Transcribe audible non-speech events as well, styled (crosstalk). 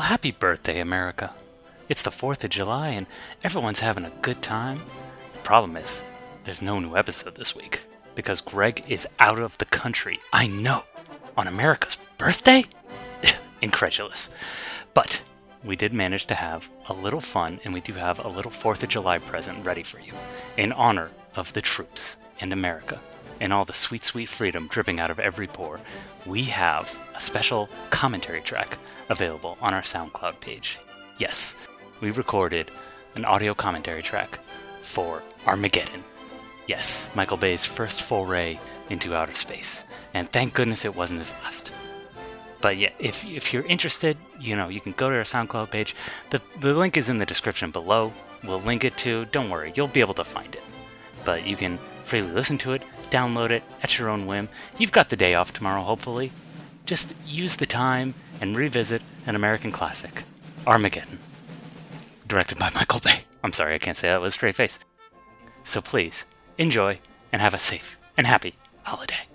Happy birthday, America. It's the 4th of July and everyone's having a good time. The problem is, there's no new episode this week because Greg is out of the country. I know. On America's birthday? (laughs) Incredulous. But we did manage to have a little fun and we do have a little 4th of July present ready for you in honor of the troops and America and all the sweet, sweet freedom dripping out of every pore. We have a special commentary track available on our SoundCloud page. Yes, we recorded an audio commentary track for Armageddon. Yes, Michael Bay's first foray into outer space. And thank goodness it wasn't his last. But yeah, if, if you're interested, you know, you can go to our SoundCloud page. The, the link is in the description below. We'll link it to, don't worry, you'll be able to find it. But you can freely listen to it, download it at your own whim. You've got the day off tomorrow, hopefully. Just use the time and revisit an American classic, Armageddon, directed by (laughs) Michael Bay. I'm sorry, I can't say that with a straight face. So please, enjoy and have a safe and happy holiday.